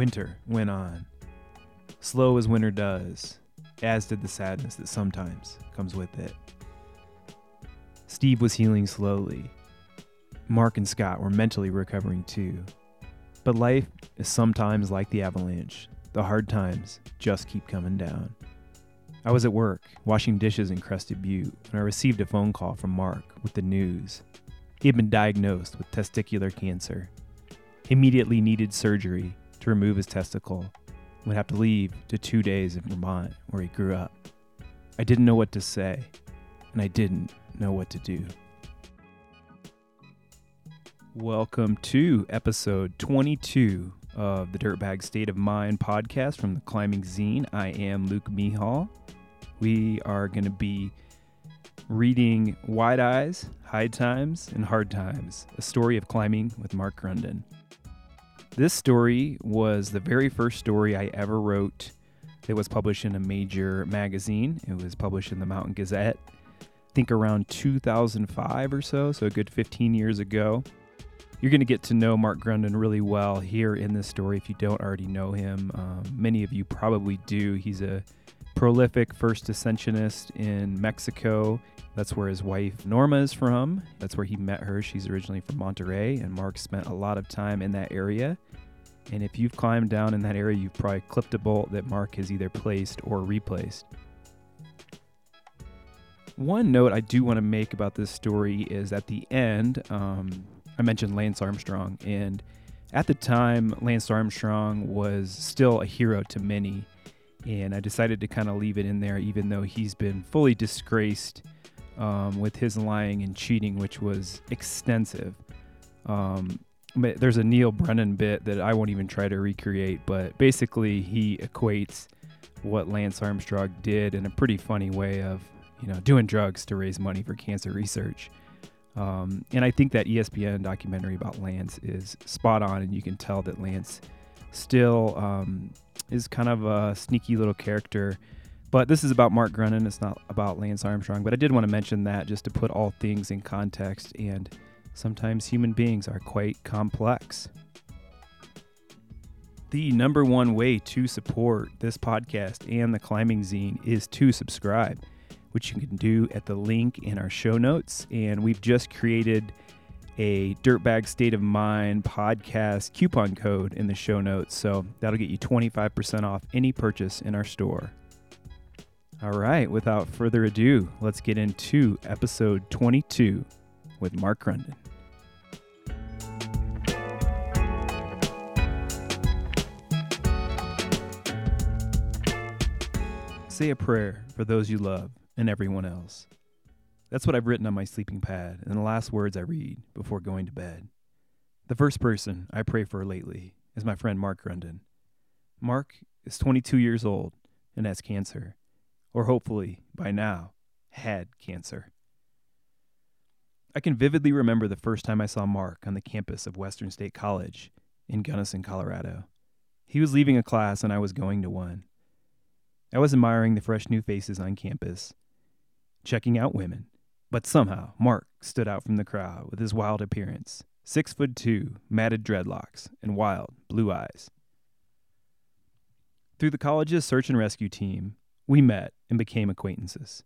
Winter went on, slow as winter does, as did the sadness that sometimes comes with it. Steve was healing slowly. Mark and Scott were mentally recovering too. But life is sometimes like the avalanche. The hard times just keep coming down. I was at work, washing dishes in Crested Butte, when I received a phone call from Mark with the news. He had been diagnosed with testicular cancer. He immediately needed surgery to remove his testicle and would have to leave to two days in Vermont, where he grew up. I didn't know what to say, and I didn't know what to do. Welcome to episode 22 of the Dirtbag State of Mind podcast from the Climbing Zine. I am Luke Mehall. We are going to be reading Wide Eyes, High Times, and Hard Times, a story of climbing with Mark Grundon. This story was the very first story I ever wrote that was published in a major magazine. It was published in the Mountain Gazette, I think around 2005 or so, so a good 15 years ago. You're going to get to know Mark Grundon really well here in this story if you don't already know him. Um, many of you probably do. He's a prolific first ascensionist in Mexico. That's where his wife Norma is from. That's where he met her. She's originally from Monterrey, and Mark spent a lot of time in that area. And if you've climbed down in that area, you've probably clipped a bolt that Mark has either placed or replaced. One note I do want to make about this story is at the end, um, I mentioned Lance Armstrong, and at the time, Lance Armstrong was still a hero to many, and I decided to kind of leave it in there, even though he's been fully disgraced um, with his lying and cheating, which was extensive. Um, but there's a Neal Brennan bit that I won't even try to recreate, but basically he equates what Lance Armstrong did in a pretty funny way of, you know, doing drugs to raise money for cancer research. Um, and I think that ESPN documentary about Lance is spot on, and you can tell that Lance still um, is kind of a sneaky little character. But this is about Mark Grundon. It's not about Lance Armstrong. But I did want to mention that just to put all things in context. And sometimes human beings are quite complex. The number one way to support this podcast and the Climbing Zine is to subscribe, which you can do at the link in our show notes. And we've just created a Dirtbag State of Mind podcast coupon code in the show notes. So that'll get you 25% off any purchase in our store. All right, without further ado, let's get into episode 22 with Mark Grundon. Say a prayer for those you love and everyone else. That's what I've written on my sleeping pad and the last words I read before going to bed. The first person I pray for lately is my friend Mark Grundon. Mark is 22 years old and has cancer, or hopefully by now had cancer. I can vividly remember the first time I saw Mark on the campus of Western State College in Gunnison, Colorado. He was leaving a class and I was going to one. I was admiring the fresh new faces on campus, checking out women, but somehow Mark stood out from the crowd with his wild appearance six foot two, matted dreadlocks, and wild blue eyes. Through the college's search and rescue team, we met and became acquaintances.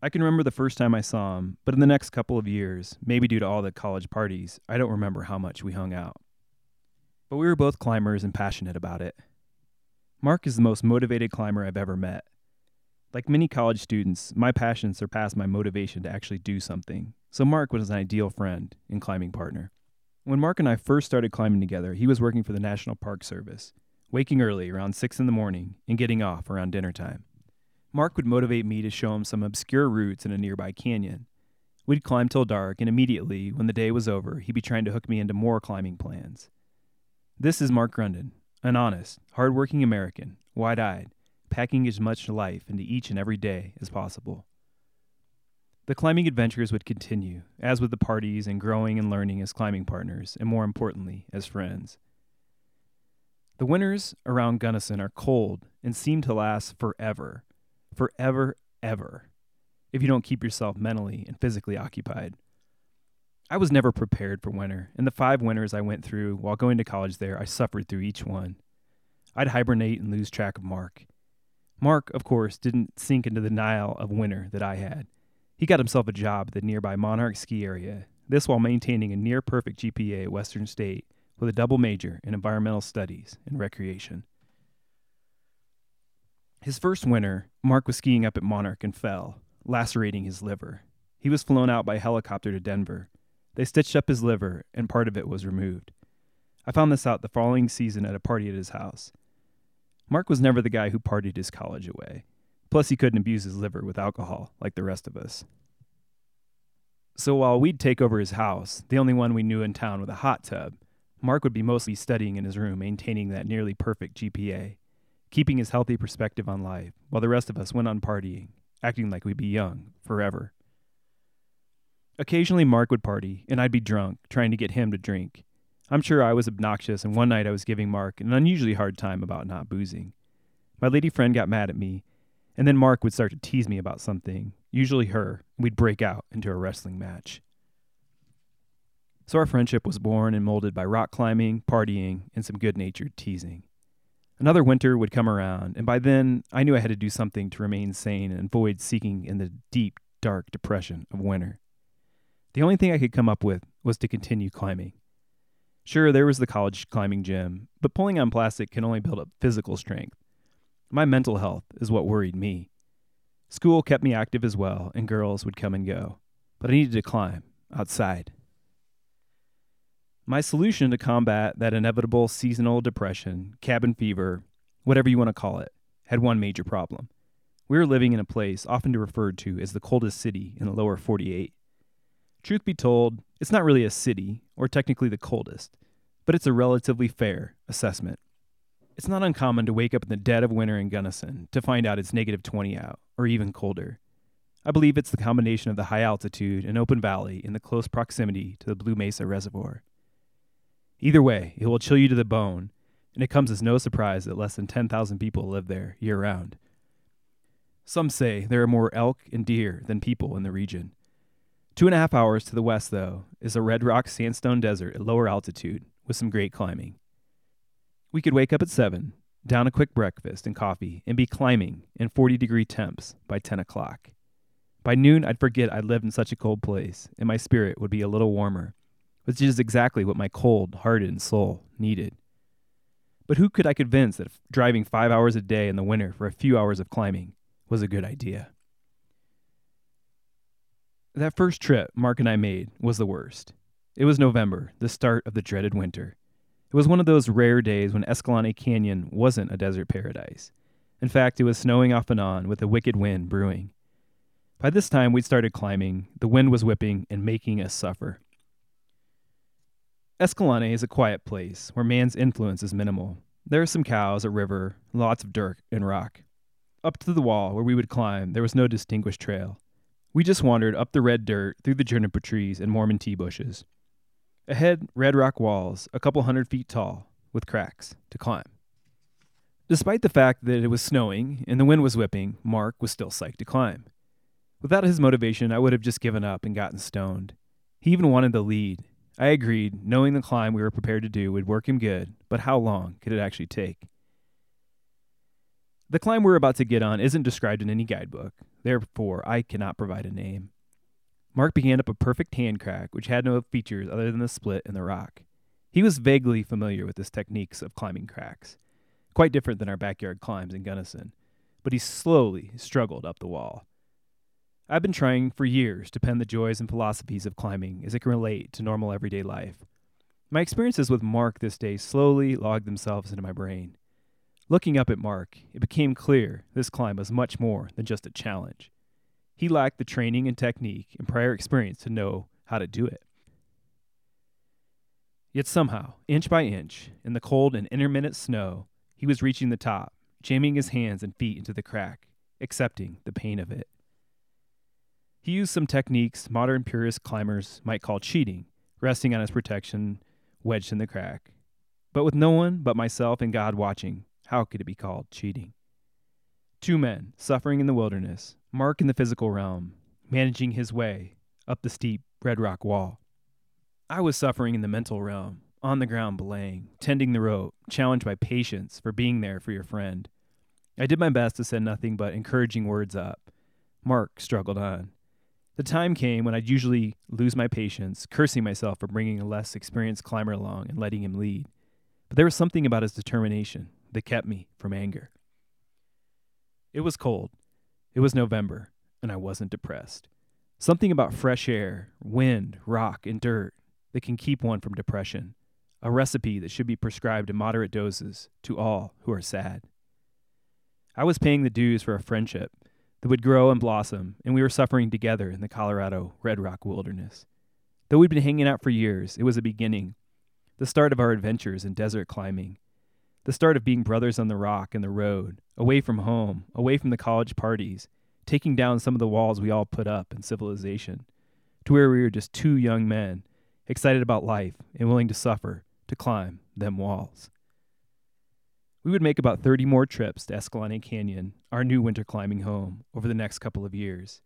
I can remember the first time I saw him, but in the next couple of years, maybe due to all the college parties, I don't remember how much we hung out. But we were both climbers and passionate about it. Mark is the most motivated climber I've ever met. Like many college students, my passion surpassed my motivation to actually do something, so Mark was an ideal friend and climbing partner. When Mark and I first started climbing together, he was working for the National Park Service, waking early around 6 in the morning and getting off around dinner time. Mark would motivate me to show him some obscure routes in a nearby canyon. We'd climb till dark, and immediately, when the day was over, he'd be trying to hook me into more climbing plans. This is Mark Grundon, an honest, hard-working American, wide-eyed, packing as much life into each and every day as possible. The climbing adventures would continue, as with the parties and growing and learning as climbing partners, and more importantly, as friends. The winters around Gunnison are cold and seem to last forever, forever, ever, if you don't keep yourself mentally and physically occupied. I was never prepared for winter. and the five winters I went through while going to college there, I suffered through each one. I'd hibernate and lose track of Mark. Mark, of course, didn't sink into the Nile of winter that I had. He got himself a job at the nearby Monarch ski area, this while maintaining a near perfect GPA at Western State with a double major in environmental studies and recreation. His first winter, Mark was skiing up at Monarch and fell, lacerating his liver. He was flown out by helicopter to Denver. They stitched up his liver, and part of it was removed. I found this out the following season at a party at his house. Mark was never the guy who partied his college away. Plus, he couldn't abuse his liver with alcohol like the rest of us. So while we'd take over his house, the only one we knew in town with a hot tub, Mark would be mostly studying in his room, maintaining that nearly perfect GPA, keeping his healthy perspective on life, while the rest of us went on partying, acting like we'd be young forever. Occasionally, Mark would party, and I'd be drunk, trying to get him to drink. I'm sure I was obnoxious, and one night I was giving Mark an unusually hard time about not boozing. My lady friend got mad at me, and then Mark would start to tease me about something, usually her, and we'd break out into a wrestling match. So our friendship was born and molded by rock climbing, partying, and some good natured teasing. Another winter would come around, and by then I knew I had to do something to remain sane and avoid sinking in the deep, dark depression of winter. The only thing I could come up with was to continue climbing. Sure, there was the college climbing gym, but pulling on plastic can only build up physical strength. My mental health is what worried me. School kept me active as well, and girls would come and go, but I needed to climb outside. My solution to combat that inevitable seasonal depression, cabin fever, whatever you want to call it, had one major problem. We were living in a place often referred to as the coldest city in the lower 48. Truth be told, it's not really a city, or technically the coldest, but it's a relatively fair assessment. It's not uncommon to wake up in the dead of winter in Gunnison to find out it's negative 20 out, or even colder. I believe it's the combination of the high altitude and open valley in the close proximity to the Blue Mesa Reservoir. Either way, it will chill you to the bone, and it comes as no surprise that less than 10,000 people live there year round. Some say there are more elk and deer than people in the region. Two and a half hours to the west, though, is a red rock sandstone desert at lower altitude with some great climbing. We could wake up at 7, down a quick breakfast and coffee, and be climbing in 40 degree temps by 10 o'clock. By noon, I'd forget I'd lived in such a cold place, and my spirit would be a little warmer, which is exactly what my cold, hardened soul needed. But who could I convince that driving five hours a day in the winter for a few hours of climbing was a good idea? That first trip Mark and I made was the worst. It was November, the start of the dreaded winter. It was one of those rare days when Escalante Canyon wasn't a desert paradise. In fact, it was snowing off and on with a wicked wind brewing. By this time, we'd started climbing, the wind was whipping and making us suffer. Escalante is a quiet place where man's influence is minimal. There are some cows, a river, lots of dirt and rock. Up to the wall where we would climb, there was no distinguished trail. We just wandered up the red dirt, through the juniper trees and Mormon tea bushes. Ahead, red rock walls, a couple hundred feet tall, with cracks, to climb. Despite the fact that it was snowing and the wind was whipping, Mark was still psyched to climb. Without his motivation, I would have just given up and gotten stoned. He even wanted the lead. I agreed, knowing the climb we were prepared to do would work him good, but how long could it actually take? The climb we're about to get on isn't described in any guidebook, therefore, I cannot provide a name. Mark began up a perfect hand crack, which had no features other than the split in the rock. He was vaguely familiar with his techniques of climbing cracks, quite different than our backyard climbs in Gunnison, but he slowly struggled up the wall. I've been trying for years to pen the joys and philosophies of climbing as it can relate to normal everyday life. My experiences with Mark this day slowly logged themselves into my brain. Looking up at Mark, it became clear this climb was much more than just a challenge. He lacked the training and technique and prior experience to know how to do it. Yet somehow, inch by inch, in the cold and intermittent snow, he was reaching the top, jamming his hands and feet into the crack, accepting the pain of it. He used some techniques modern purist climbers might call cheating, resting on his protection wedged in the crack. But with no one but myself and God watching, how could it be called cheating? Two men suffering in the wilderness, Mark in the physical realm, managing his way up the steep red rock wall. I was suffering in the mental realm, on the ground belaying, tending the rope, challenged by patience for being there for your friend. I did my best to send nothing but encouraging words up. Mark struggled on. The time came when I'd usually lose my patience, cursing myself for bringing a less experienced climber along and letting him lead. But there was something about his determination that kept me from anger. It was cold. It was November, and I wasn't depressed. Something about fresh air, wind, rock, and dirt that can keep one from depression. A recipe that should be prescribed in moderate doses to all who are sad. I was paying the dues for a friendship that would grow and blossom, and we were suffering together in the Colorado Red Rock wilderness. Though we'd been hanging out for years, it was a beginning, the start of our adventures in desert climbing, the start of being brothers on the rock and the road, away from home, away from the college parties, taking down some of the walls we all put up in civilization, to where we were just two young men, excited about life and willing to suffer to climb them walls. We would make about 30 more trips to Escalante Canyon, our new winter climbing home, over the next couple of years.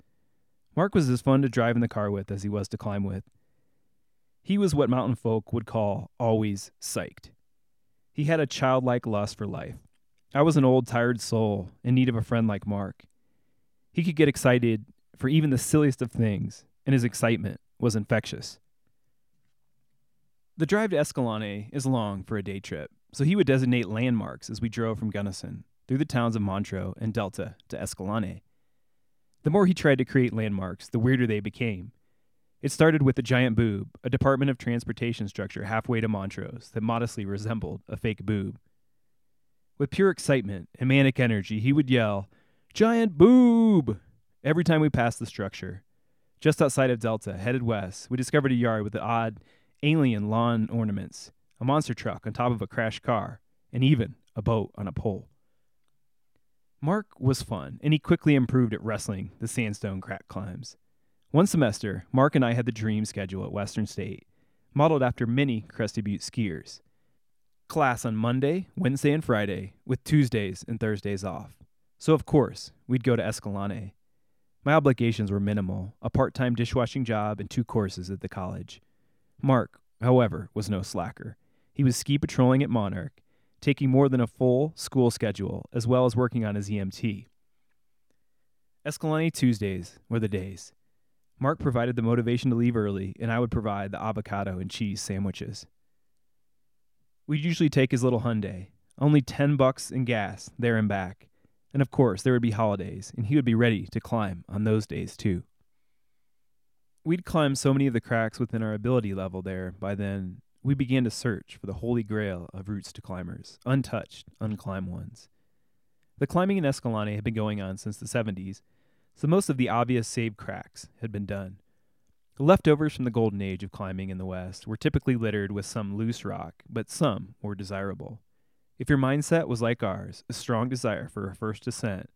Mark was as fun to drive in the car with as he was to climb with. He was what mountain folk would call always psyched. He had a childlike lust for life. I was an old, tired soul in need of a friend like Mark. He could get excited for even the silliest of things, and his excitement was infectious. The drive to Escalante is long for a day trip, so he would designate landmarks as we drove from Gunnison through the towns of Montrose and Delta to Escalante. The more he tried to create landmarks, the weirder they became. It started with the Giant Boob, a Department of Transportation structure halfway to Montrose that modestly resembled a fake boob. With pure excitement and manic energy, he would yell, Giant Boob! every time we passed the structure. Just outside of Delta, headed west, we discovered a yard with the odd, alien lawn ornaments a monster truck on top of a crashed car, and even a boat on a pole. Mark was fun, and he quickly improved at wrestling the sandstone crack climbs. One semester, Mark and I had the dream schedule at Western State, modeled after many Crested Butte skiers. Class on Monday, Wednesday, and Friday, with Tuesdays and Thursdays off. So, of course, we'd go to Escalante. My obligations were minimal a part time dishwashing job and two courses at the college. Mark, however, was no slacker. He was ski patrolling at Monarch, taking more than a full school schedule, as well as working on his EMT. Escalante Tuesdays were the days. Mark provided the motivation to leave early, and I would provide the avocado and cheese sandwiches. We'd usually take his little Hyundai, only 10 bucks in gas there and back. And of course, there would be holidays, and he would be ready to climb on those days too. We'd climbed so many of the cracks within our ability level there by then we began to search for the holy grail of routes to climbers, untouched, unclimbed ones. The climbing in Escalante had been going on since the 70s, so most of the obvious save cracks had been done. The leftovers from the golden age of climbing in the West were typically littered with some loose rock, but some were desirable. If your mindset was like ours, a strong desire for a first ascent,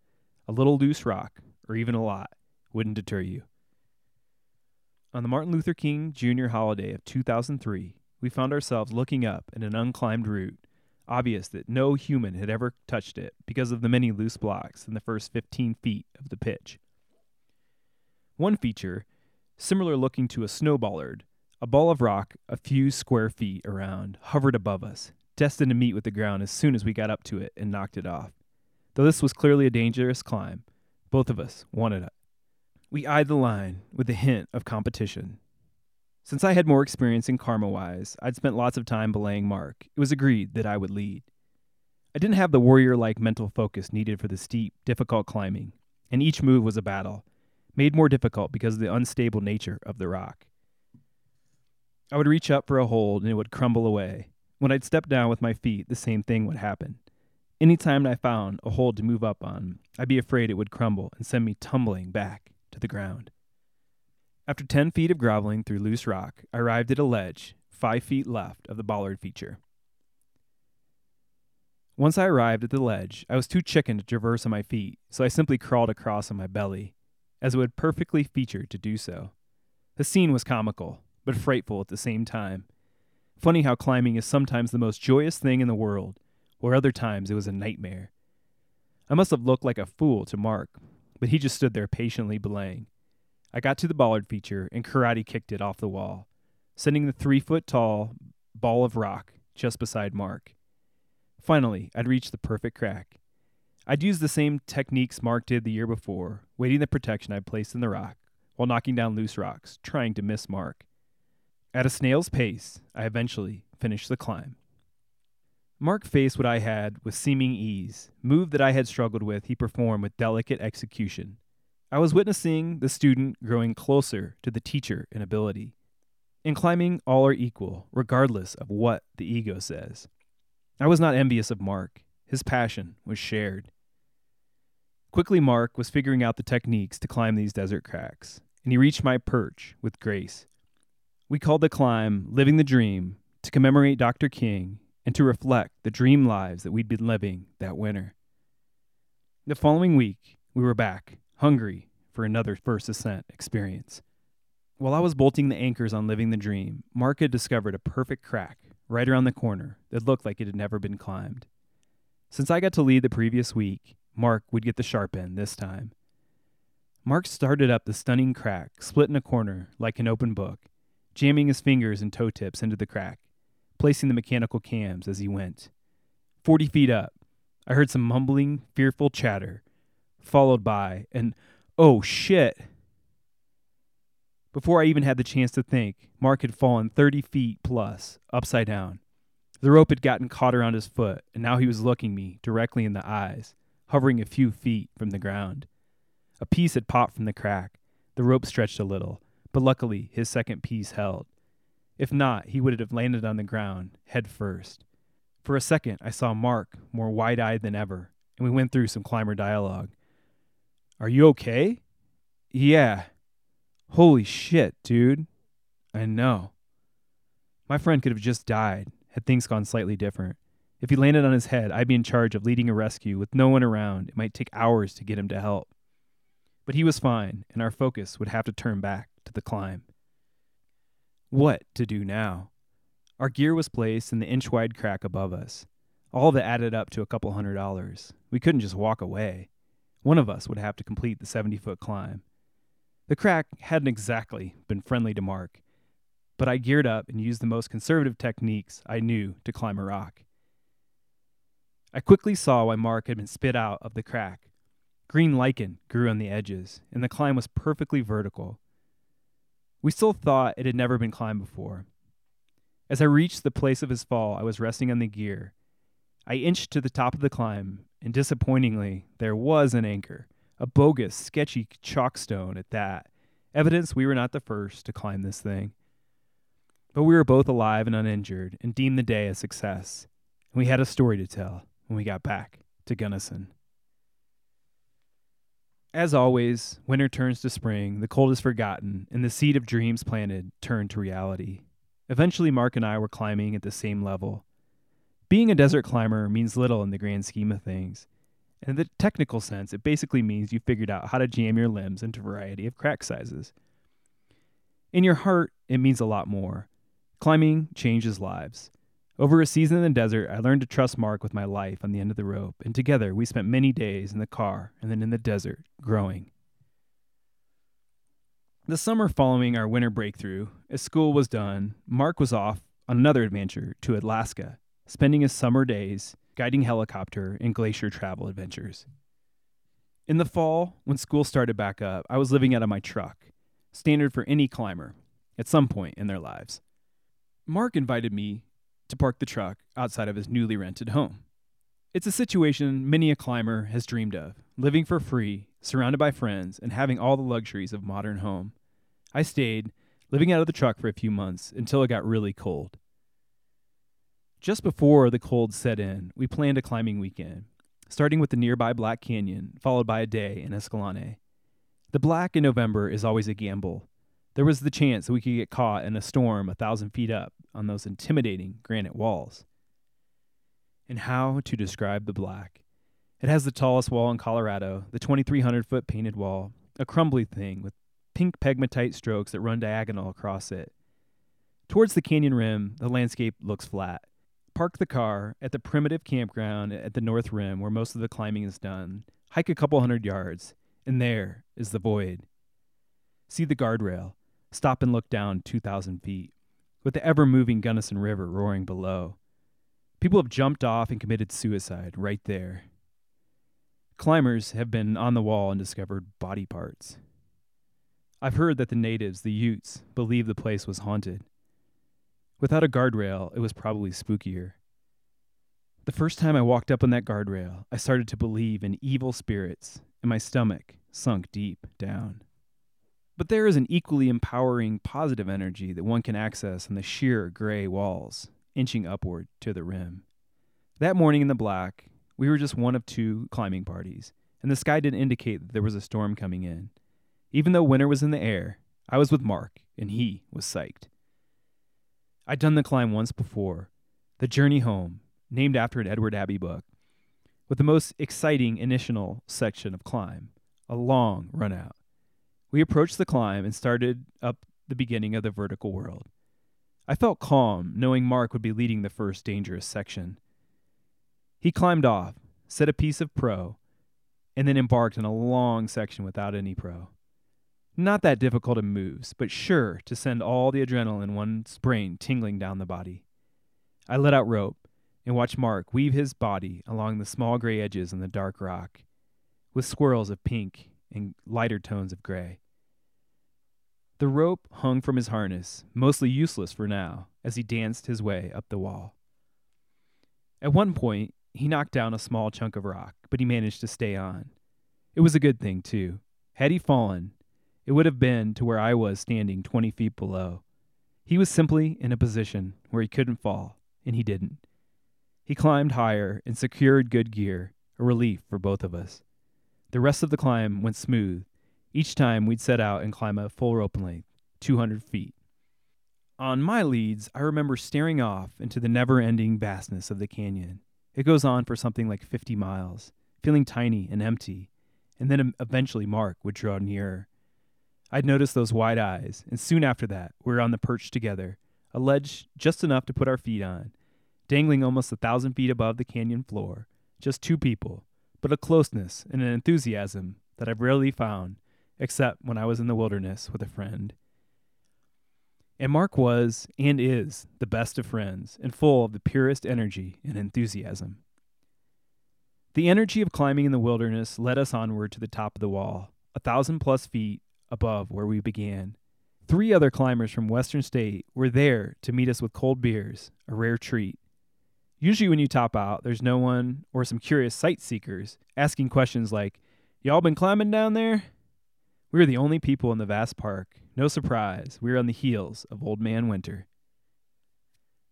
a little loose rock, or even a lot, wouldn't deter you. On the Martin Luther King Jr. holiday of 2003, we found ourselves looking up at an unclimbed route, obvious that no human had ever touched it because of the many loose blocks in the first 15 feet of the pitch. One feature, similar looking to a snowballard, a ball of rock a few square feet around, hovered above us, destined to meet with the ground as soon as we got up to it and knocked it off. Though this was clearly a dangerous climb, both of us wanted it. We eyed the line with a hint of competition. Since I had more experience in karma wise, I'd spent lots of time belaying Mark. It was agreed that I would lead. I didn't have the warrior like mental focus needed for the steep, difficult climbing, and each move was a battle, made more difficult because of the unstable nature of the rock. I would reach up for a hold and it would crumble away. When I'd step down with my feet, the same thing would happen. Anytime I found a hold to move up on, I'd be afraid it would crumble and send me tumbling back to the ground. After 10 feet of groveling through loose rock, I arrived at a ledge, five feet left of the bollard feature. Once I arrived at the ledge, I was too chicken to traverse on my feet, so I simply crawled across on my belly, as it would perfectly feature to do so. The scene was comical, but frightful at the same time. Funny how climbing is sometimes the most joyous thing in the world, where other times it was a nightmare. I must have looked like a fool to Mark, but he just stood there patiently belaying. I got to the bollard feature and karate kicked it off the wall, sending the three foot tall ball of rock just beside Mark. Finally, I'd reached the perfect crack. I'd used the same techniques Mark did the year before, waiting the protection I'd placed in the rock while knocking down loose rocks, trying to miss Mark. At a snail's pace, I eventually finished the climb. Mark faced what I had with seeming ease. Move that I had struggled with, he performed with delicate execution. I was witnessing the student growing closer to the teacher in ability. In climbing, all are equal, regardless of what the ego says. I was not envious of Mark. His passion was shared. Quickly, Mark was figuring out the techniques to climb these desert cracks, and he reached my perch with grace. We called the climb Living the Dream to commemorate Dr. King and to reflect the dream lives that we'd been living that winter. The following week, we were back, hungry for another first ascent experience. While I was bolting the anchors on Living the Dream, Mark had discovered a perfect crack right around the corner that looked like it had never been climbed. Since I got to lead the previous week, Mark would get the sharp end this time. Mark started up the stunning crack, split in a corner like an open book, jamming his fingers and toe tips into the crack placing the mechanical cams as he went. Forty feet up, I heard some mumbling, fearful chatter, followed by an oh shit. Before I even had the chance to think, Mark had fallen 30 feet plus, upside down. The rope had gotten caught around his foot, and now he was looking me directly in the eyes, hovering a few feet from the ground. A piece had popped from the crack. The rope stretched a little, but luckily his second piece held. If not, he would have landed on the ground, head first. For a second, I saw Mark, more wide eyed than ever, and we went through some climber dialogue. Are you okay? Yeah. Holy shit, dude. I know. My friend could have just died had things gone slightly different. If he landed on his head, I'd be in charge of leading a rescue with no one around. It might take hours to get him to help. But he was fine, and our focus would have to turn back to the climb. What to do now? Our gear was placed in the inch wide crack above us. All it added up to a couple hundred dollars. We couldn't just walk away. One of us would have to complete the 70 foot climb. The crack hadn't exactly been friendly to Mark, but I geared up and used the most conservative techniques I knew to climb a rock. I quickly saw why Mark had been spit out of the crack. Green lichen grew on the edges, and the climb was perfectly vertical. We still thought it had never been climbed before. As I reached the place of his fall, I was resting on the gear. I inched to the top of the climb, and disappointingly, there was an anchor, a bogus, sketchy chockstone at that, evidence we were not the first to climb this thing. But we were both alive and uninjured, and deemed the day a success, we had a story to tell when we got back to Gunnison. As always, winter turns to spring, the cold is forgotten, and the seed of dreams planted turn to reality. Eventually, Mark and I were climbing at the same level. Being a desert climber means little in the grand scheme of things. And In the technical sense, it basically means you figured out how to jam your limbs into a variety of crack sizes. In your heart, it means a lot more. Climbing changes lives. Over a season in the desert, I learned to trust Mark with my life on the end of the rope, and together we spent many days in the car and then in the desert, growing. The summer following our winter breakthrough, as school was done, Mark was off on another adventure to Alaska, spending his summer days guiding helicopter and glacier travel adventures. In the fall, when school started back up, I was living out of my truck, standard for any climber at some point in their lives. Mark invited me to park the truck outside of his newly rented home. It's a situation many a climber has dreamed of living for free, surrounded by friends, and having all the luxuries of modern home. I stayed, living out of the truck for a few months until it got really cold. Just before the cold set in, we planned a climbing weekend, starting with the nearby Black Canyon, followed by a day in Escalante. The Black in November is always a gamble. There was the chance that we could get caught in a storm a thousand feet up on those intimidating granite walls. And how to describe the black? It has the tallest wall in Colorado, the 2,300 foot painted wall, a crumbly thing with pink pegmatite strokes that run diagonal across it. Towards the canyon rim, the landscape looks flat. Park the car at the primitive campground at the north rim where most of the climbing is done. Hike a couple hundred yards, and there is the void. See the guardrail. Stop and look down 2,000 feet. With the ever moving Gunnison River roaring below. People have jumped off and committed suicide right there. Climbers have been on the wall and discovered body parts. I've heard that the natives, the Utes, believe the place was haunted. Without a guardrail, it was probably spookier. The first time I walked up on that guardrail, I started to believe in evil spirits, and my stomach sunk deep down. But there is an equally empowering positive energy that one can access on the sheer gray walls, inching upward to the rim. That morning in the black, we were just one of two climbing parties, and the sky didn't indicate that there was a storm coming in. Even though winter was in the air, I was with Mark, and he was psyched. I'd done the climb once before, the journey home, named after an Edward Abbey book, with the most exciting initial section of climb, a long run out. We approached the climb and started up the beginning of the vertical world. I felt calm, knowing Mark would be leading the first dangerous section. He climbed off, set a piece of pro, and then embarked on a long section without any pro. Not that difficult in moves, but sure to send all the adrenaline in one's brain tingling down the body. I let out rope and watched Mark weave his body along the small gray edges in the dark rock, with swirls of pink and lighter tones of gray. The rope hung from his harness, mostly useless for now, as he danced his way up the wall. At one point, he knocked down a small chunk of rock, but he managed to stay on. It was a good thing, too. Had he fallen, it would have been to where I was standing 20 feet below. He was simply in a position where he couldn't fall, and he didn't. He climbed higher and secured good gear, a relief for both of us. The rest of the climb went smooth. Each time we'd set out and climb a full rope length, 200 feet. On my leads, I remember staring off into the never ending vastness of the canyon. It goes on for something like 50 miles, feeling tiny and empty, and then eventually Mark would draw nearer. I'd notice those wide eyes, and soon after that, we were on the perch together, a ledge just enough to put our feet on, dangling almost a thousand feet above the canyon floor. Just two people, but a closeness and an enthusiasm that I've rarely found, except when I was in the wilderness with a friend. And Mark was, and is, the best of friends, and full of the purest energy and enthusiasm. The energy of climbing in the wilderness led us onward to the top of the wall, a thousand plus feet above where we began. Three other climbers from Western State were there to meet us with cold beers, a rare treat. Usually, when you top out, there's no one or some curious sight seekers asking questions like, Y'all been climbing down there? We were the only people in the vast park. No surprise, we were on the heels of Old Man Winter.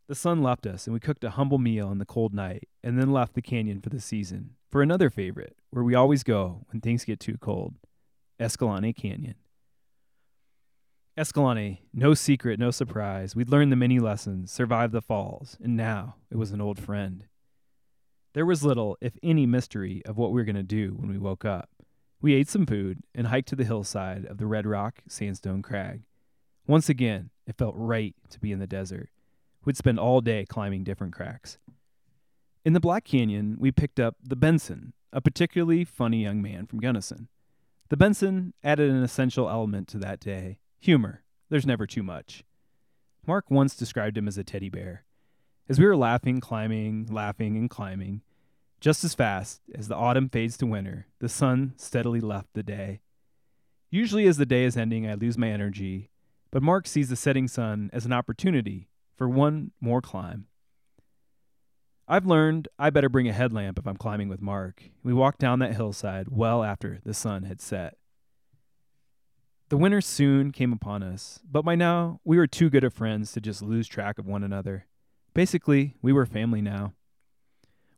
The sun left us, and we cooked a humble meal in the cold night, and then left the canyon for the season, for another favorite, where we always go when things get too cold Escalante Canyon. Escalante, no secret, no surprise. We'd learned the many lessons, survived the falls, and now it was an old friend. There was little, if any, mystery of what we were going to do when we woke up. We ate some food and hiked to the hillside of the Red Rock Sandstone Crag. Once again, it felt right to be in the desert. We'd spend all day climbing different cracks. In the Black Canyon, we picked up the Benson, a particularly funny young man from Gunnison. The Benson added an essential element to that day Humor. There's never too much. Mark once described him as a teddy bear. As we were laughing, climbing, laughing, and climbing, just as fast as the autumn fades to winter, the sun steadily left the day. Usually, as the day is ending, I lose my energy, but Mark sees the setting sun as an opportunity for one more climb. I've learned I better bring a headlamp if I'm climbing with Mark. We walked down that hillside well after the sun had set. The winter soon came upon us, but by now we were too good of friends to just lose track of one another. Basically, we were family now.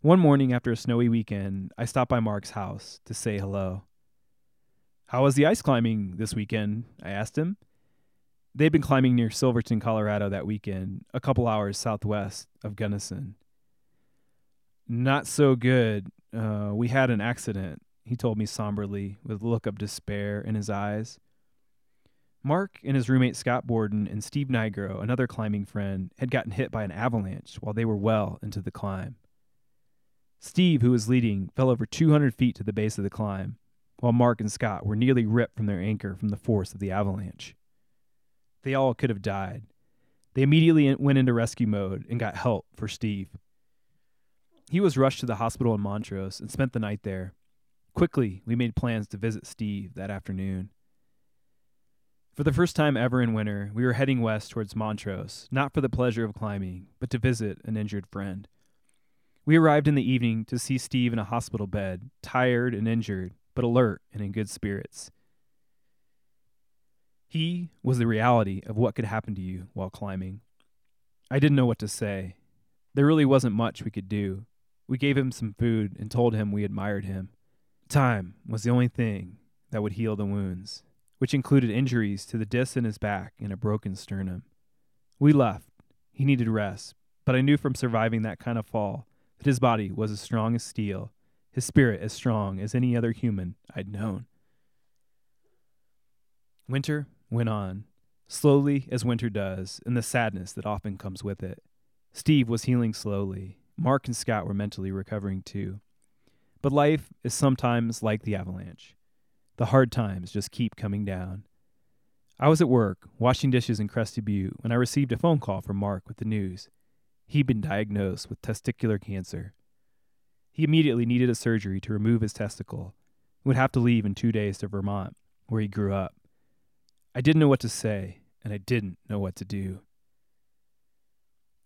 One morning after a snowy weekend, I stopped by Mark's house to say hello. How was the ice climbing this weekend? I asked him. They'd been climbing near Silverton, Colorado that weekend, a couple hours southwest of Gunnison. Not so good. Uh, we had an accident, he told me somberly, with a look of despair in his eyes. Mark and his roommate Scott Borden and Steve Nigro, another climbing friend, had gotten hit by an avalanche while they were well into the climb. Steve, who was leading, fell over 200 feet to the base of the climb, while Mark and Scott were nearly ripped from their anchor from the force of the avalanche. They all could have died. They immediately went into rescue mode and got help for Steve. He was rushed to the hospital in Montrose and spent the night there. Quickly, we made plans to visit Steve that afternoon. For the first time ever in winter, we were heading west towards Montrose, not for the pleasure of climbing, but to visit an injured friend. We arrived in the evening to see Steve in a hospital bed, tired and injured, but alert and in good spirits. He was the reality of what could happen to you while climbing. I didn't know what to say. There really wasn't much we could do. We gave him some food and told him we admired him. Time was the only thing that would heal the wounds, which included injuries to the disc in his back and a broken sternum. We left. He needed rest, but I knew from surviving that kind of fall that his body was as strong as steel, his spirit as strong as any other human I'd known. Winter went on, slowly as winter does, and the sadness that often comes with it. Steve was healing slowly. Mark and Scott were mentally recovering too. But life is sometimes like the avalanche. The hard times just keep coming down. I was at work, washing dishes in Crested Butte, when I received a phone call from Mark with the news. He'd been diagnosed with testicular cancer. He immediately needed a surgery to remove his testicle and would have to leave in two days to Vermont, where he grew up. I didn't know what to say, and I didn't know what to do.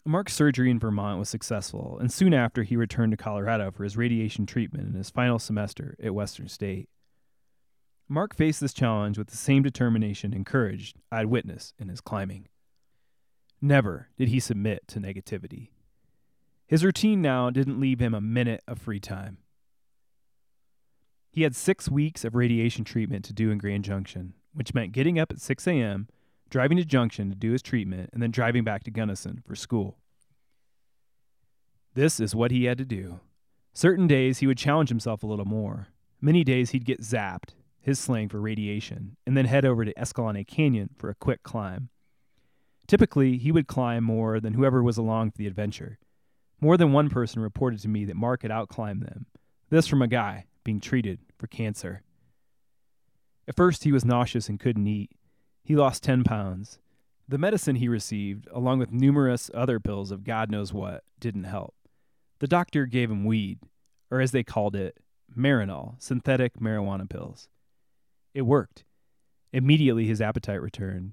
Mark's surgery in Vermont was successful, and soon after he returned to Colorado for his radiation treatment in his final semester at Western State. Mark faced this challenge with the same determination and courage I'd witnessed in his climbing. Never did he submit to negativity. His routine now didn't leave him a minute of free time. He had six weeks of radiation treatment to do in Grand Junction, which meant getting up at 6 a.m., driving to Junction to do his treatment, and then driving back to Gunnison for school. This is what he had to do. Certain days he would challenge himself a little more. Many days he'd get zapped, his slang for radiation, and then head over to Escalante Canyon for a quick climb. Typically, he would climb more than whoever was along for the adventure. More than one person reported to me that Mark had outclimbed them. This from a guy being treated for cancer. At first, he was nauseous and couldn't eat. He lost 10 pounds. The medicine he received, along with numerous other pills of God knows what, didn't help. The doctor gave him weed, or as they called it, Marinol, synthetic marijuana pills. It worked. Immediately, his appetite returned.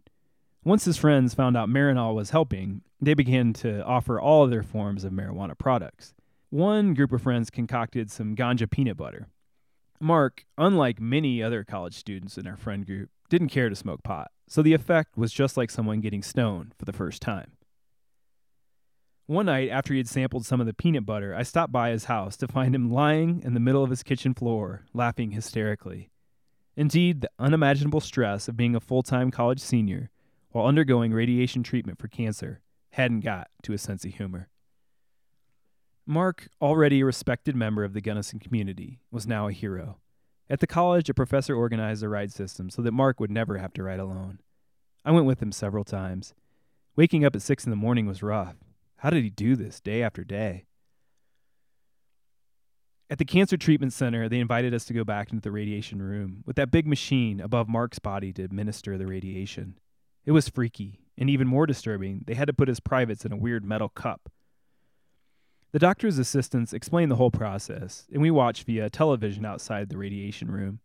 Once his friends found out Marinol was helping, they began to offer all of their forms of marijuana products. One group of friends concocted some ganja peanut butter. Mark, unlike many other college students in our friend group, didn't care to smoke pot, so the effect was just like someone getting stoned for the first time. One night, after he had sampled some of the peanut butter, I stopped by his house to find him lying in the middle of his kitchen floor, laughing hysterically. Indeed, the unimaginable stress of being a full time college senior while undergoing radiation treatment for cancer hadn't got to his sense of humor. Mark, already a respected member of the Gunnison community, was now a hero. At the college, a professor organized a ride system so that Mark would never have to ride alone. I went with him several times. Waking up at six in the morning was rough. How did he do this day after day? At the cancer treatment center, they invited us to go back into the radiation room with that big machine above Mark's body to administer the radiation. It was freaky, and even more disturbing, they had to put his privates in a weird metal cup the doctor's assistants explained the whole process, and we watched via television outside the radiation room.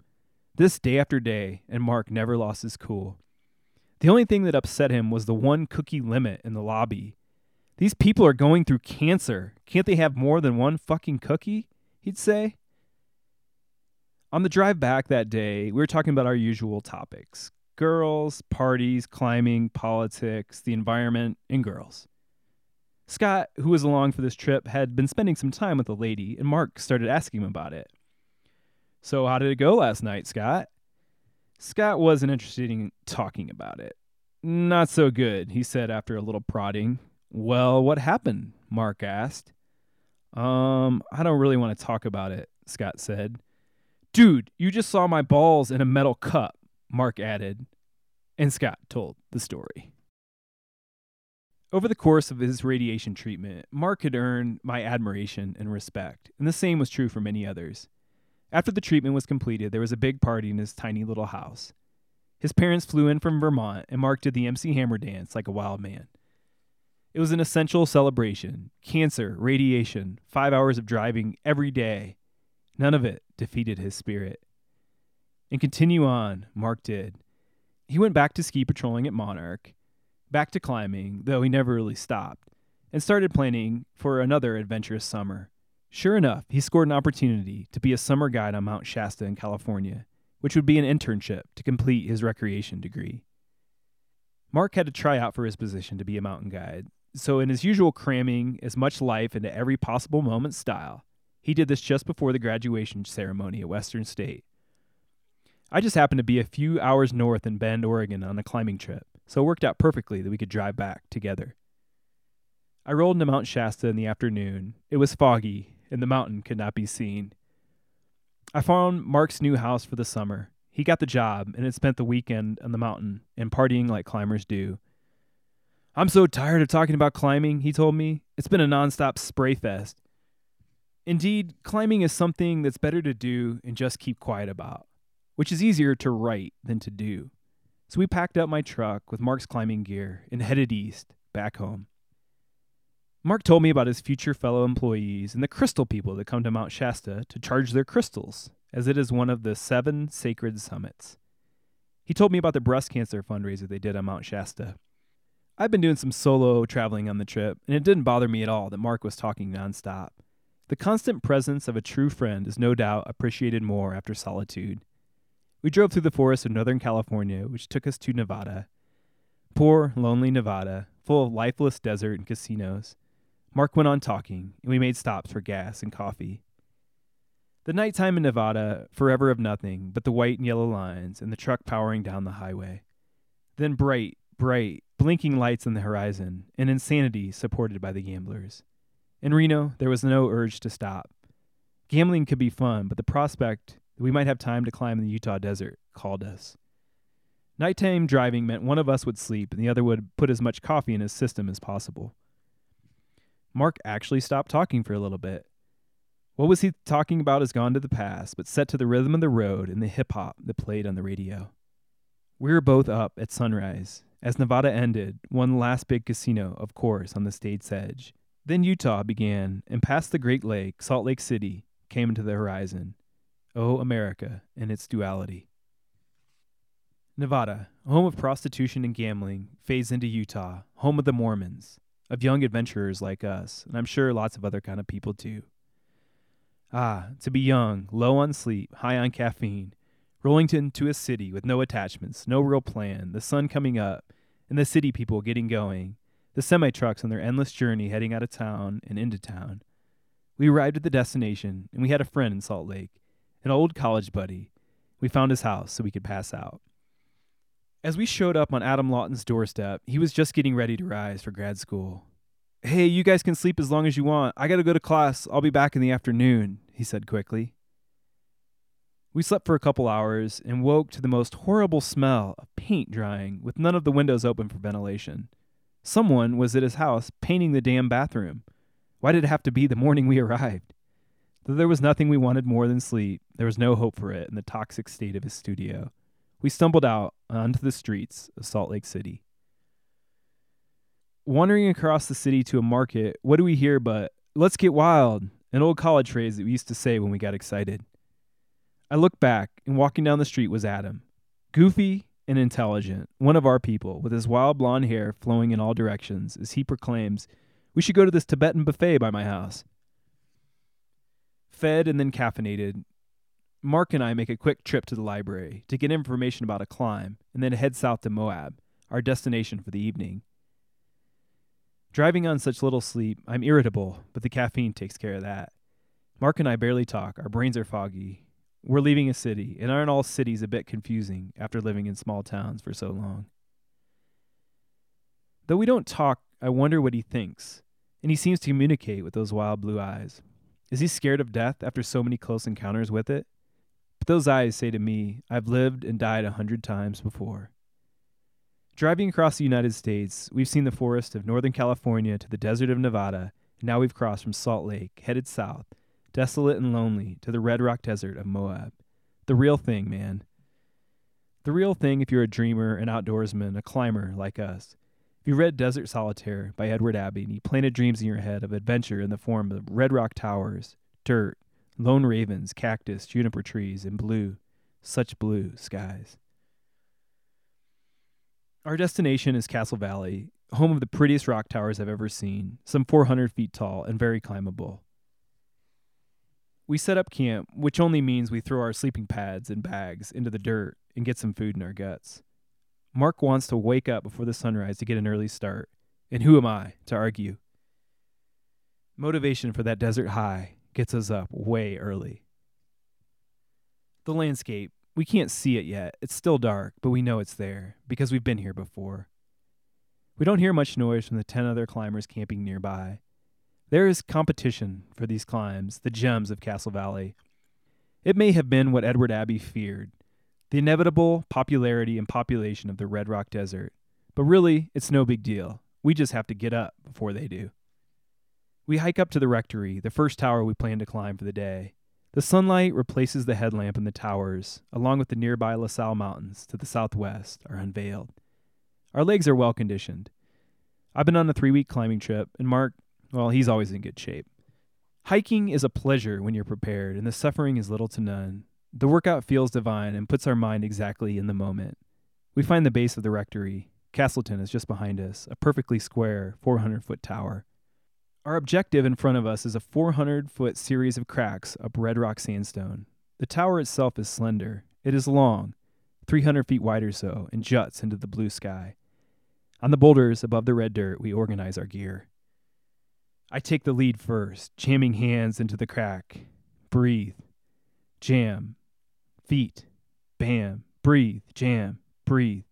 This day after day, and Mark never lost his cool. The only thing that upset him was the one cookie limit in the lobby. These people are going through cancer. Can't they have more than one fucking cookie? He'd say. On the drive back that day, we were talking about our usual topics girls, parties, climbing, politics, the environment, and girls. Scott, who was along for this trip, had been spending some time with a lady, and Mark started asking him about it. So, how did it go last night, Scott? Scott wasn't interested in talking about it. Not so good, he said after a little prodding. Well, what happened? Mark asked. Um, I don't really want to talk about it, Scott said. Dude, you just saw my balls in a metal cup, Mark added. And Scott told the story. Over the course of his radiation treatment, Mark had earned my admiration and respect, and the same was true for many others. After the treatment was completed, there was a big party in his tiny little house. His parents flew in from Vermont, and Mark did the MC Hammer dance like a wild man. It was an essential celebration. Cancer, radiation, five hours of driving every day. None of it defeated his spirit. And continue on, Mark did. He went back to ski patrolling at Monarch, back to climbing, though he never really stopped, and started planning for another adventurous summer. Sure enough, he scored an opportunity to be a summer guide on Mount Shasta in California, which would be an internship to complete his recreation degree. Mark had to try out for his position to be a mountain guide, so in his usual cramming as much life into every possible moment style, he did this just before the graduation ceremony at Western State. I just happened to be a few hours north in Bend, Oregon on a climbing trip, so it worked out perfectly that we could drive back together. I rolled into Mount Shasta in the afternoon. It was foggy, and the mountain could not be seen. I found Mark's new house for the summer. He got the job and had spent the weekend on the mountain and partying like climbers do. I'm so tired of talking about climbing, he told me. It's been a nonstop spray fest. Indeed, climbing is something that's better to do and just keep quiet about which is easier to write than to do. So we packed up my truck with Mark's climbing gear and headed east, back home. Mark told me about his future fellow employees and the crystal people that come to Mount Shasta to charge their crystals, as it is one of the seven sacred summits. He told me about the breast cancer fundraiser they did on Mount Shasta. I've been doing some solo traveling on the trip, and it didn't bother me at all that Mark was talking nonstop. The constant presence of a true friend is no doubt appreciated more after solitude. We drove through the forests of Northern California, which took us to Nevada. Poor, lonely Nevada, full of lifeless desert and casinos. Mark went on talking, and we made stops for gas and coffee. The nighttime in Nevada, forever of nothing but the white and yellow lines and the truck powering down the highway. Then bright, bright, blinking lights on the horizon, and insanity supported by the gamblers. In Reno, there was no urge to stop. Gambling could be fun, but the prospect we might have time to climb in the Utah desert, called us. Nighttime driving meant one of us would sleep and the other would put as much coffee in his system as possible. Mark actually stopped talking for a little bit. What was he talking about has gone to the past, but set to the rhythm of the road and the hip hop that played on the radio. We were both up at sunrise. As Nevada ended, one last big casino, of course, on the state's edge. Then Utah began, and past the Great Lake, Salt Lake City came into the horizon. O America and its duality. Nevada, home of prostitution and gambling, fades into Utah, home of the Mormons, of young adventurers like us, and I'm sure lots of other kind of people too. Ah, to be young, low on sleep, high on caffeine, rolling into a city with no attachments, no real plan, the sun coming up, and the city people getting going, the semi trucks on their endless journey heading out of town and into town. We arrived at the destination, and we had a friend in Salt Lake an old college buddy. We found his house so we could pass out. As we showed up on Adam Lawton's doorstep, he was just getting ready to rise for grad school. Hey, you guys can sleep as long as you want. I gotta go to class. I'll be back in the afternoon, he said quickly. We slept for a couple hours and woke to the most horrible smell of paint drying with none of the windows open for ventilation. Someone was at his house painting the damn bathroom. Why did it have to be the morning we arrived? Though there was nothing we wanted more than sleep, there was no hope for it in the toxic state of his studio. We stumbled out onto the streets of Salt Lake City. Wandering across the city to a market, what do we hear but, let's get wild, an old college phrase that we used to say when we got excited. I looked back, and walking down the street was Adam. Goofy and intelligent, one of our people, with his wild blonde hair flowing in all directions, as he proclaims, We should go to this Tibetan buffet by my house fed and then caffeinated, Mark and I make a quick trip to the library to get information about a climb and then head south to Moab, our destination for the evening. Driving on such little sleep, I'm irritable, but the caffeine takes care of that. Mark and I barely talk, our brains are foggy. We're leaving a city, and aren't all cities a bit confusing after living in small towns for so long? Though we don't talk, I wonder what he thinks, and he seems to communicate with those wild blue eyes. Is he scared of death after so many close encounters with it? But those eyes say to me, I've lived and died a hundred times before. Driving across the United States, we've seen the forest of Northern California to the desert of Nevada, and now we've crossed from Salt Lake, headed south, desolate and lonely, to the Red Rock Desert of Moab. The real thing, man. The real thing if you're a dreamer, an outdoorsman, a climber like us. If you read Desert Solitaire by Edward Abbey and you planted dreams in your head of adventure in the form of red rock towers, dirt, lone ravens, cactus, juniper trees, and blue, such blue skies. Our destination is Castle Valley, home of the prettiest rock towers I've ever seen, some 400 feet tall and very climbable. We set up camp, which only means we throw our sleeping pads and bags into the dirt and get some food in our guts. Mark wants to wake up before the sunrise to get an early start, and who am I to argue? Motivation for that desert high gets us up way early. The landscape, we can't see it yet. It's still dark, but we know it's there because we've been here before. We don't hear much noise from the 10 other climbers camping nearby. There is competition for these climbs, the gems of Castle Valley. It may have been what Edward Abbey feared the inevitable popularity and population of the Red Rock Desert. But really, it's no big deal. We just have to get up before they do. We hike up to the rectory, the first tower we plan to climb for the day. The sunlight replaces the headlamp in the towers, along with the nearby La Salle Mountains to the southwest, are unveiled. Our legs are well conditioned. I've been on a three week climbing trip, and Mark, well, he's always in good shape. Hiking is a pleasure when you're prepared, and the suffering is little to none. The workout feels divine and puts our mind exactly in the moment. We find the base of the rectory. Castleton is just behind us, a perfectly square 400 foot tower. Our objective in front of us is a 400 foot series of cracks up red rock sandstone. The tower itself is slender. It is long, 300 feet wide or so, and juts into the blue sky. On the boulders above the red dirt, we organize our gear. I take the lead first, jamming hands into the crack. Breathe. Jam. Feet. Bam. Breathe. Jam. Breathe.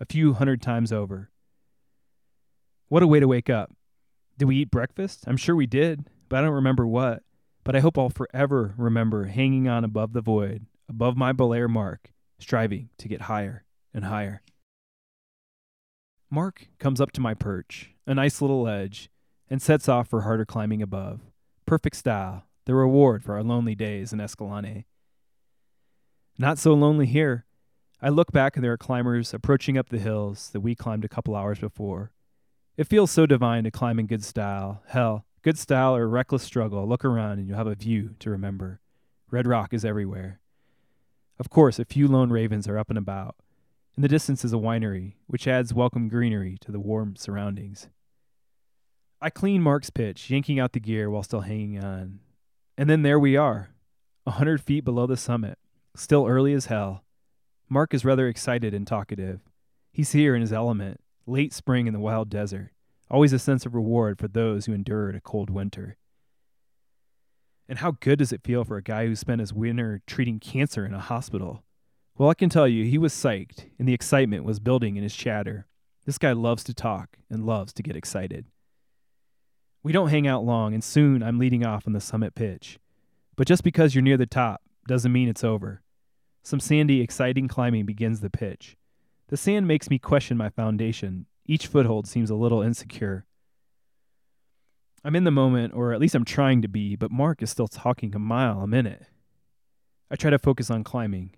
A few hundred times over. What a way to wake up. Did we eat breakfast? I'm sure we did, but I don't remember what. But I hope I'll forever remember hanging on above the void, above my belayer mark, striving to get higher and higher. Mark comes up to my perch, a nice little ledge, and sets off for harder climbing above. Perfect style, the reward for our lonely days in Escalante. Not so lonely here. I look back and there are climbers approaching up the hills that we climbed a couple hours before. It feels so divine to climb in good style. Hell, good style or reckless struggle, look around and you'll have a view to remember. Red rock is everywhere. Of course, a few lone ravens are up and about. In the distance is a winery, which adds welcome greenery to the warm surroundings. I clean Mark's pitch, yanking out the gear while still hanging on. And then there we are, a hundred feet below the summit, still early as hell. Mark is rather excited and talkative. He's here in his element, late spring in the wild desert, always a sense of reward for those who endured a cold winter. And how good does it feel for a guy who spent his winter treating cancer in a hospital? Well, I can tell you, he was psyched, and the excitement was building in his chatter. This guy loves to talk and loves to get excited. We don't hang out long, and soon I'm leading off on the summit pitch. But just because you're near the top doesn't mean it's over. Some sandy, exciting climbing begins the pitch. The sand makes me question my foundation. Each foothold seems a little insecure. I'm in the moment, or at least I'm trying to be, but Mark is still talking a mile a minute. I try to focus on climbing.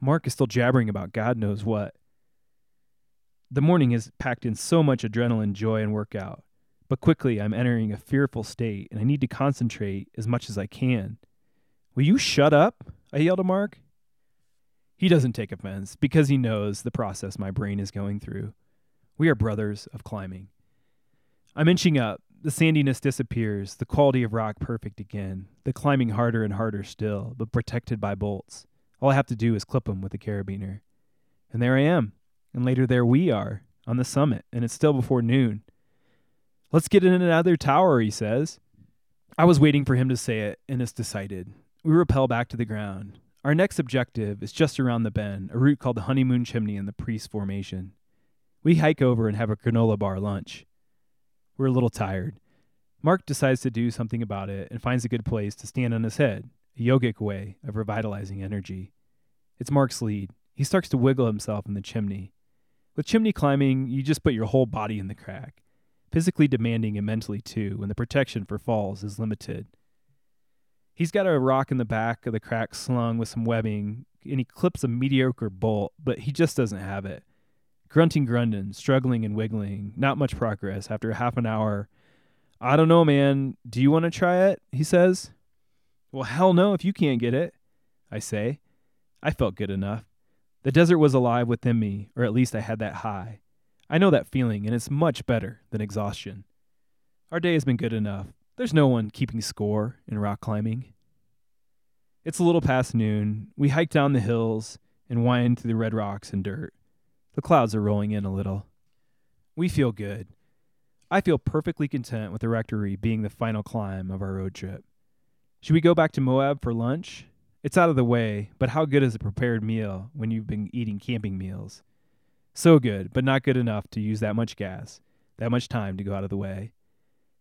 Mark is still jabbering about God knows what. The morning has packed in so much adrenaline, joy, and workout, but quickly I'm entering a fearful state and I need to concentrate as much as I can. Will you shut up? I yell to Mark. He doesn't take offense because he knows the process my brain is going through. We are brothers of climbing. I'm inching up. The sandiness disappears, the quality of rock perfect again, the climbing harder and harder still, but protected by bolts. All I have to do is clip them with a carabiner. And there I am. And later there we are, on the summit, and it's still before noon. Let's get in another tower, he says. I was waiting for him to say it, and it's decided. We rappel back to the ground. Our next objective is just around the bend, a route called the Honeymoon Chimney in the Priest Formation. We hike over and have a granola bar lunch. We're a little tired. Mark decides to do something about it and finds a good place to stand on his head, a yogic way of revitalizing energy. It's Mark's lead. He starts to wiggle himself in the chimney. With chimney climbing, you just put your whole body in the crack, physically demanding and mentally too, when the protection for falls is limited. He's got a rock in the back of the crack slung with some webbing, and he clips a mediocre bolt, but he just doesn't have it. grunting Grundon, struggling and wiggling, not much progress after half an hour. I don't know, man. Do you want to try it? He says. Well, hell no if you can't get it, I say. I felt good enough. The desert was alive within me, or at least I had that high. I know that feeling, and it's much better than exhaustion. Our day has been good enough. There's no one keeping score in rock climbing. It's a little past noon. We hike down the hills and wind through the red rocks and dirt. The clouds are rolling in a little. We feel good. I feel perfectly content with the rectory being the final climb of our road trip. Should we go back to Moab for lunch? It's out of the way, but how good is a prepared meal when you've been eating camping meals? So good, but not good enough to use that much gas, that much time to go out of the way.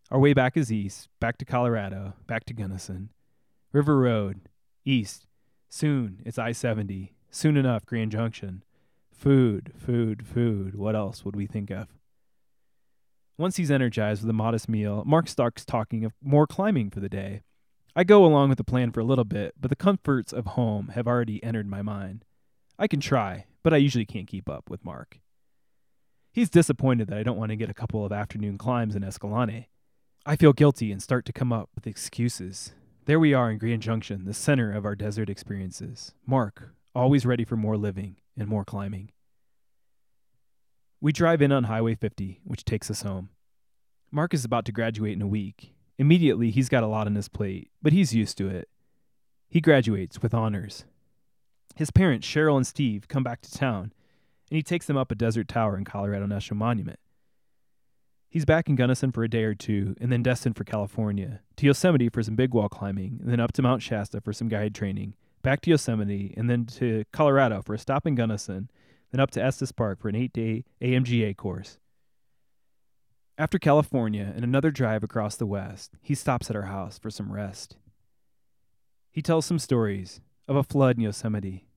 Our way back is east, back to Colorado, back to Gunnison. River Road, east. Soon it's I 70. Soon enough, Grand Junction. Food, food, food. What else would we think of? Once he's energized with a modest meal, Mark starts talking of more climbing for the day. I go along with the plan for a little bit, but the comforts of home have already entered my mind. I can try, but I usually can't keep up with Mark. He's disappointed that I don't want to get a couple of afternoon climbs in Escalante. I feel guilty and start to come up with excuses. There we are in Grand Junction, the center of our desert experiences. Mark, always ready for more living and more climbing. We drive in on Highway 50, which takes us home. Mark is about to graduate in a week, Immediately, he's got a lot on his plate, but he's used to it. He graduates with honors. His parents, Cheryl and Steve, come back to town, and he takes them up a desert tower in Colorado National Monument. He's back in Gunnison for a day or two, and then destined for California, to Yosemite for some big wall climbing, and then up to Mount Shasta for some guide training, back to Yosemite, and then to Colorado for a stop in Gunnison, then up to Estes Park for an eight day AMGA course. After California and another drive across the West, he stops at our house for some rest. He tells some stories of a flood in Yosemite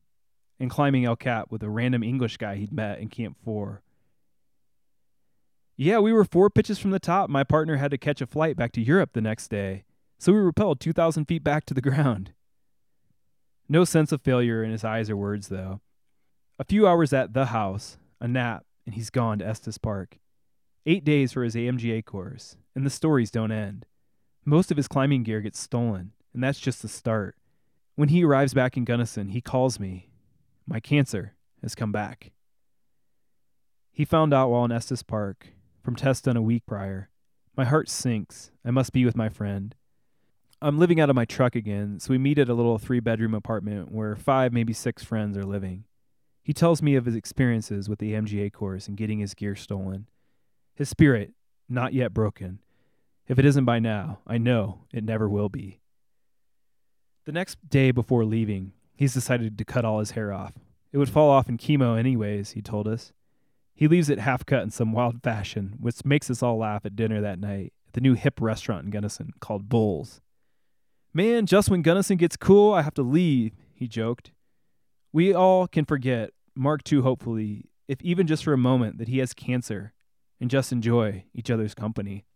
and climbing El Cap with a random English guy he'd met in Camp 4. Yeah, we were four pitches from the top. My partner had to catch a flight back to Europe the next day, so we rappelled 2,000 feet back to the ground. No sense of failure in his eyes or words, though. A few hours at the house, a nap, and he's gone to Estes Park. Eight days for his AMGA course, and the stories don't end. Most of his climbing gear gets stolen, and that's just the start. When he arrives back in Gunnison, he calls me. My cancer has come back. He found out while in Estes Park, from tests done a week prior. My heart sinks. I must be with my friend. I'm living out of my truck again, so we meet at a little three bedroom apartment where five, maybe six friends are living. He tells me of his experiences with the AMGA course and getting his gear stolen his spirit not yet broken. If it isn't by now, I know it never will be. The next day before leaving, he's decided to cut all his hair off. It would fall off in chemo anyways, he told us. He leaves it half cut in some wild fashion, which makes us all laugh at dinner that night at the new hip restaurant in Gunnison called Bulls. Man, just when Gunnison gets cool, I have to leave, he joked. We all can forget, Mark too, hopefully, if even just for a moment, that he has cancer and just enjoy each other's company.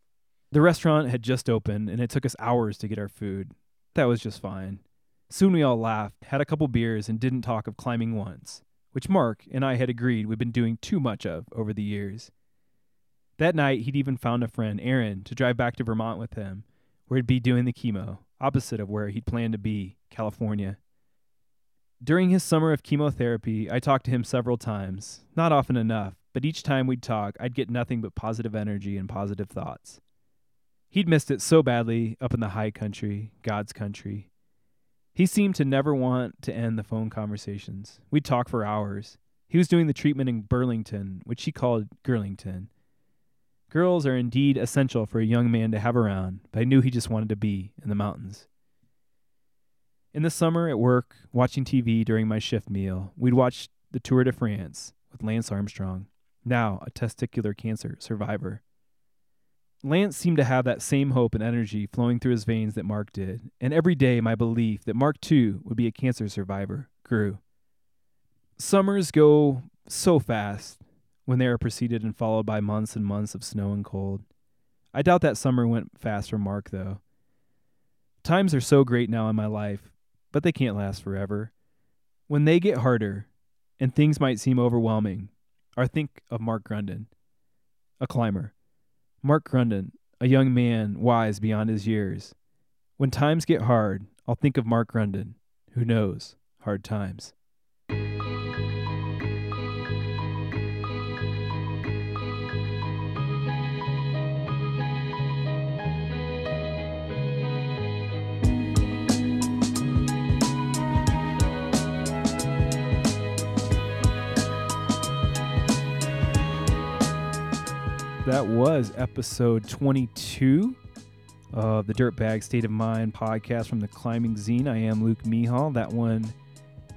The restaurant had just opened, and it took us hours to get our food. That was just fine. Soon we all laughed, had a couple beers, and didn't talk of climbing once, which Mark and I had agreed we'd been doing too much of over the years. That night, he'd even found a friend, Aaron, to drive back to Vermont with him, where he'd be doing the chemo, opposite of where he'd planned to be, California. During his summer of chemotherapy, I talked to him several times, not often enough, but each time we'd talk, I'd get nothing but positive energy and positive thoughts. He'd missed it so badly up in the high country, God's country. He seemed to never want to end the phone conversations. We'd talk for hours. He was doing the treatment in Burlington, which he called Girlington. Girls are indeed essential for a young man to have around, but I knew he just wanted to be in the mountains. In the summer at work, watching TV during my shift meal, we'd watch the Tour de France with Lance Armstrong now a testicular cancer survivor. Lance seemed to have that same hope and energy flowing through his veins that Mark did, and every day my belief that Mark too would be a cancer survivor grew. Summers go so fast when they are preceded and followed by months and months of snow and cold. I doubt that summer went fast for Mark, though. Times are so great now in my life, but they can't last forever. When they get harder, and things might seem overwhelming, I think of Mark Grundon, a climber. Mark Grundon, a young man wise beyond his years. When times get hard, I'll think of Mark Grundon, who knows hard times. That was episode 22 of the Dirtbag State of Mind podcast from the Climbing Zine. I am Luke Mehall. That one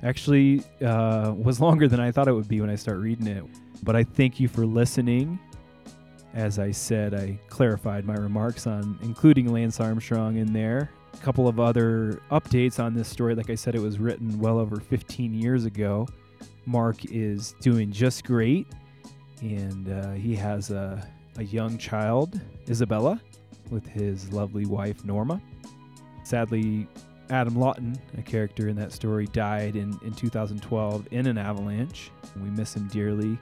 actually uh, was longer than I thought it would be when I start reading it. But I thank you for listening. As I said, I clarified my remarks on including Lance Armstrong in there. A couple of other updates on this story. Like I said, it was written well over 15 years ago. Mark is doing just great, and uh, he has a a young child, Isabella, with his lovely wife, Norma. Sadly, Adam Lawton, a character in that story, died in, in 2012 in an avalanche. We miss him dearly.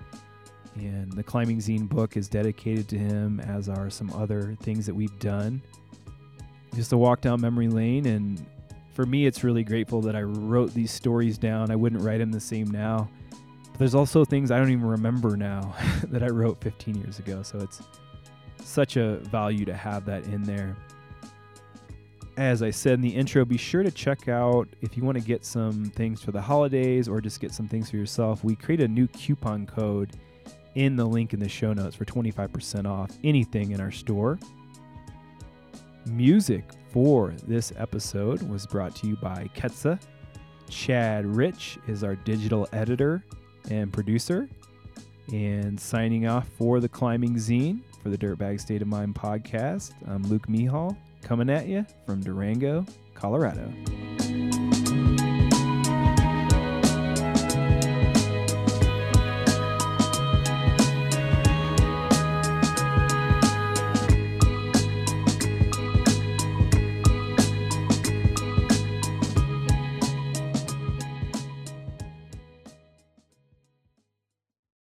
And the Climbing Zine book is dedicated to him, as are some other things that we've done. Just a walk down memory lane. And for me, it's really grateful that I wrote these stories down. I wouldn't write them the same now. But there's also things I don't even remember now that I wrote 15 years ago. So it's such a value to have that in there. As I said in the intro, be sure to check out if you want to get some things for the holidays or just get some things for yourself. We create a new coupon code in the link in the show notes for 25% off anything in our store. Music for this episode was brought to you by Ketsa. Chad Rich is our digital editor and producer. And signing off for the Climbing Zine for the Dirtbag State of Mind podcast, I'm Luke Mehall coming at you from Durango, Colorado.